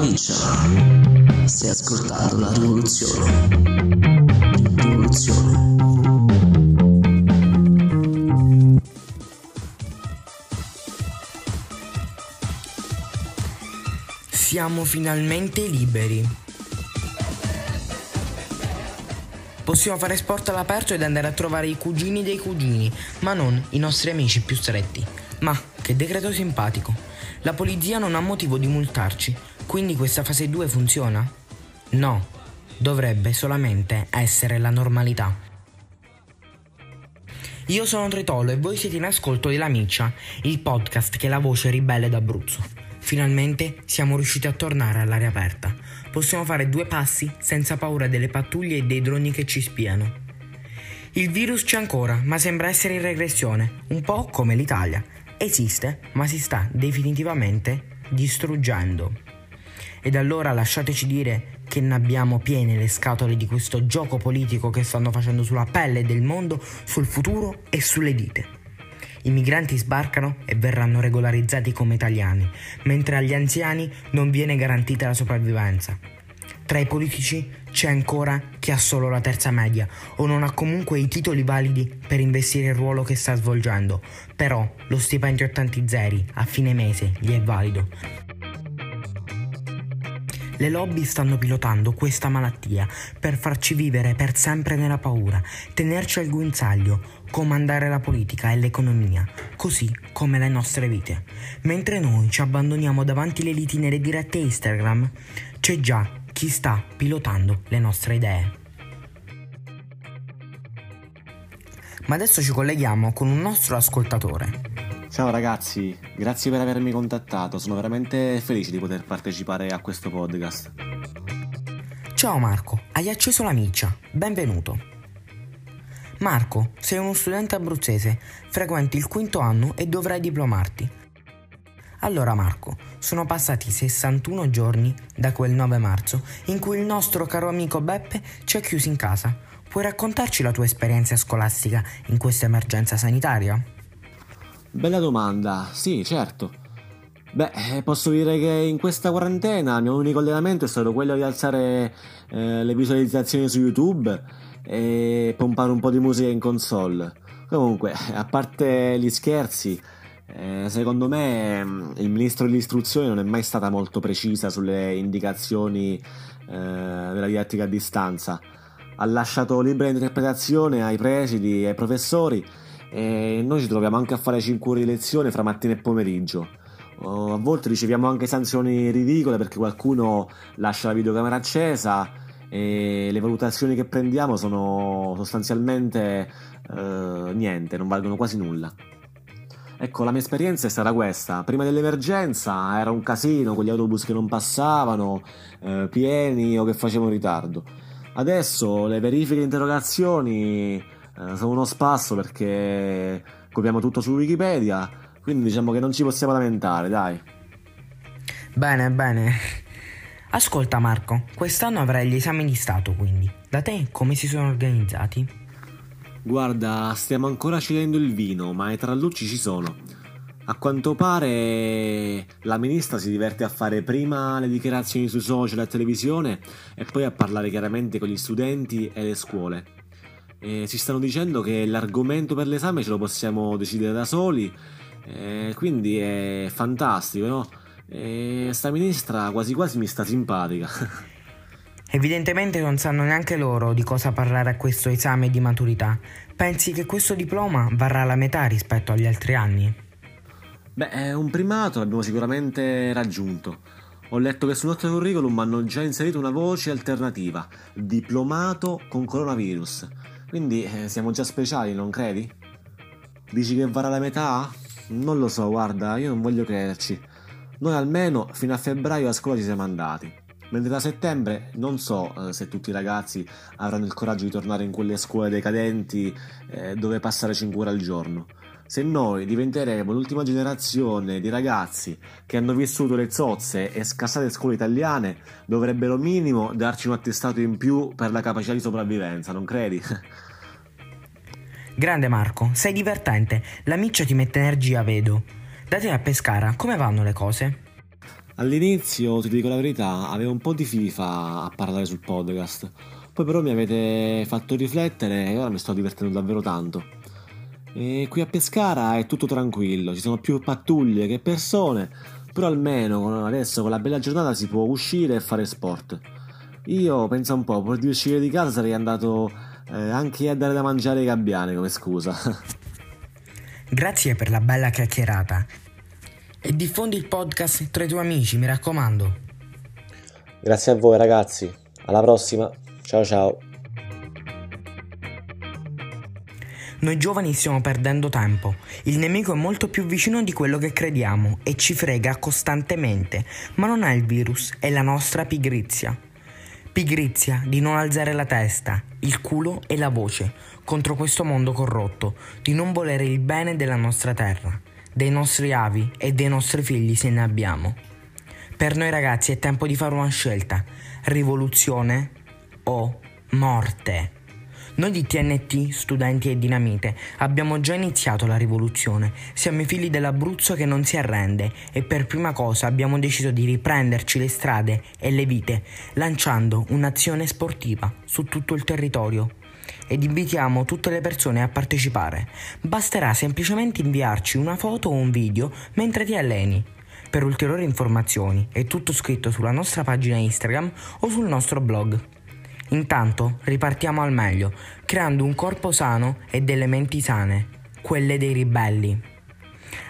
Miccia. Stai ascoltando la rivoluzione. Rivoluzione. Siamo finalmente liberi. Possiamo fare sport all'aperto ed andare a trovare i cugini dei cugini, ma non i nostri amici più stretti. Ma che decreto simpatico. La polizia non ha motivo di multarci, quindi questa fase 2 funziona? No, dovrebbe solamente essere la normalità. Io sono Tritolo e voi siete in ascolto di La Miccia, il podcast che è la voce ribelle d'Abruzzo. Finalmente siamo riusciti a tornare all'aria aperta. Possiamo fare due passi senza paura delle pattuglie e dei droni che ci spiano. Il virus c'è ancora, ma sembra essere in regressione, un po' come l'Italia. Esiste, ma si sta definitivamente distruggendo. Ed allora lasciateci dire che ne abbiamo piene le scatole di questo gioco politico che stanno facendo sulla pelle del mondo, sul futuro e sulle dite. I migranti sbarcano e verranno regolarizzati come italiani, mentre agli anziani non viene garantita la sopravvivenza. Tra i politici c'è ancora chi ha solo la terza media o non ha comunque i titoli validi per investire il ruolo che sta svolgendo, però lo stipendio a tanti zeri a fine mese gli è valido. Le lobby stanno pilotando questa malattia per farci vivere per sempre nella paura, tenerci al guinzaglio, comandare la politica e l'economia, così come le nostre vite. Mentre noi ci abbandoniamo davanti alle liti nelle dirette Instagram, c'è già chi sta pilotando le nostre idee. Ma adesso ci colleghiamo con un nostro ascoltatore. Ciao ragazzi, grazie per avermi contattato, sono veramente felice di poter partecipare a questo podcast. Ciao Marco, hai acceso la miccia, benvenuto. Marco, sei uno studente abruzzese, frequenti il quinto anno e dovrai diplomarti. Allora Marco, sono passati 61 giorni da quel 9 marzo in cui il nostro caro amico Beppe ci ha chiusi in casa. Puoi raccontarci la tua esperienza scolastica in questa emergenza sanitaria? Bella domanda, sì, certo. Beh, eh, posso dire che in questa quarantena il mio unico allenamento è stato quello di alzare eh, le visualizzazioni su YouTube e pompare un po' di musica in console. Comunque, a parte gli scherzi, eh, secondo me mm, il ministro dell'istruzione non è mai stata molto precisa sulle indicazioni eh, della didattica a distanza. Ha lasciato libera interpretazione ai presidi e ai professori e noi ci troviamo anche a fare 5 ore di lezione fra mattina e pomeriggio. a volte riceviamo anche sanzioni ridicole perché qualcuno lascia la videocamera accesa e le valutazioni che prendiamo sono sostanzialmente eh, niente, non valgono quasi nulla. Ecco, la mia esperienza è stata questa. Prima dell'emergenza era un casino con gli autobus che non passavano, eh, pieni o che facevano ritardo. Adesso le verifiche e interrogazioni eh, sono uno spasso perché copiamo tutto su Wikipedia, quindi diciamo che non ci possiamo lamentare, dai. Bene, bene. Ascolta Marco, quest'anno avrai gli esami di Stato quindi. Da te come si sono organizzati? Guarda, stiamo ancora scegliendo il vino, ma i trallucci ci sono. A quanto pare la ministra si diverte a fare prima le dichiarazioni sui social e televisione e poi a parlare chiaramente con gli studenti e le scuole. E ci stanno dicendo che l'argomento per l'esame ce lo possiamo decidere da soli, quindi è fantastico, no? E sta ministra quasi quasi mi sta simpatica. Evidentemente non sanno neanche loro di cosa parlare a questo esame di maturità. Pensi che questo diploma varrà la metà rispetto agli altri anni? Beh, un primato l'abbiamo sicuramente raggiunto. Ho letto che sul nostro curriculum hanno già inserito una voce alternativa, diplomato con coronavirus. Quindi eh, siamo già speciali, non credi? Dici che varrà la metà? Non lo so, guarda, io non voglio crederci. Noi almeno fino a febbraio a scuola ci siamo andati. Mentre da settembre non so eh, se tutti i ragazzi avranno il coraggio di tornare in quelle scuole decadenti eh, dove passare 5 ore al giorno. Se noi diventeremo l'ultima generazione di ragazzi che hanno vissuto le zozze e scassate scuole italiane, dovrebbero minimo darci un attestato in più per la capacità di sopravvivenza, non credi? Grande Marco, sei divertente, la miccia ti mette energia, vedo. Da te a Pescara, come vanno le cose? All'inizio, ti dico la verità, avevo un po' di FIFA a parlare sul podcast. Poi però mi avete fatto riflettere e ora mi sto divertendo davvero tanto. E qui a Pescara è tutto tranquillo, ci sono più pattuglie che persone, però almeno adesso con la bella giornata si può uscire e fare sport. Io penso un po', pur di uscire di casa sarei andato eh, anche a dare da mangiare ai gabbiani come scusa. Grazie per la bella chiacchierata e diffondi il podcast tra i tuoi amici, mi raccomando. Grazie a voi ragazzi, alla prossima, ciao ciao. Noi giovani stiamo perdendo tempo. Il nemico è molto più vicino di quello che crediamo e ci frega costantemente, ma non è il virus, è la nostra pigrizia. Pigrizia di non alzare la testa, il culo e la voce contro questo mondo corrotto, di non volere il bene della nostra terra dei nostri avi e dei nostri figli se ne abbiamo. Per noi ragazzi è tempo di fare una scelta, rivoluzione o morte. Noi di TNT, studenti e dinamite, abbiamo già iniziato la rivoluzione. Siamo i figli dell'Abruzzo che non si arrende e per prima cosa abbiamo deciso di riprenderci le strade e le vite, lanciando un'azione sportiva su tutto il territorio ed invitiamo tutte le persone a partecipare. Basterà semplicemente inviarci una foto o un video mentre ti alleni. Per ulteriori informazioni è tutto scritto sulla nostra pagina Instagram o sul nostro blog. Intanto ripartiamo al meglio, creando un corpo sano e delle menti sane, quelle dei ribelli.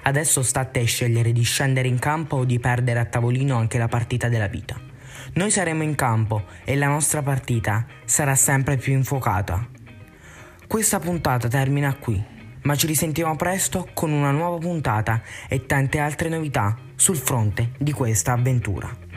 Adesso sta a te scegliere di scendere in campo o di perdere a tavolino anche la partita della vita. Noi saremo in campo e la nostra partita sarà sempre più infuocata. Questa puntata termina qui, ma ci risentiamo presto con una nuova puntata e tante altre novità sul fronte di questa avventura.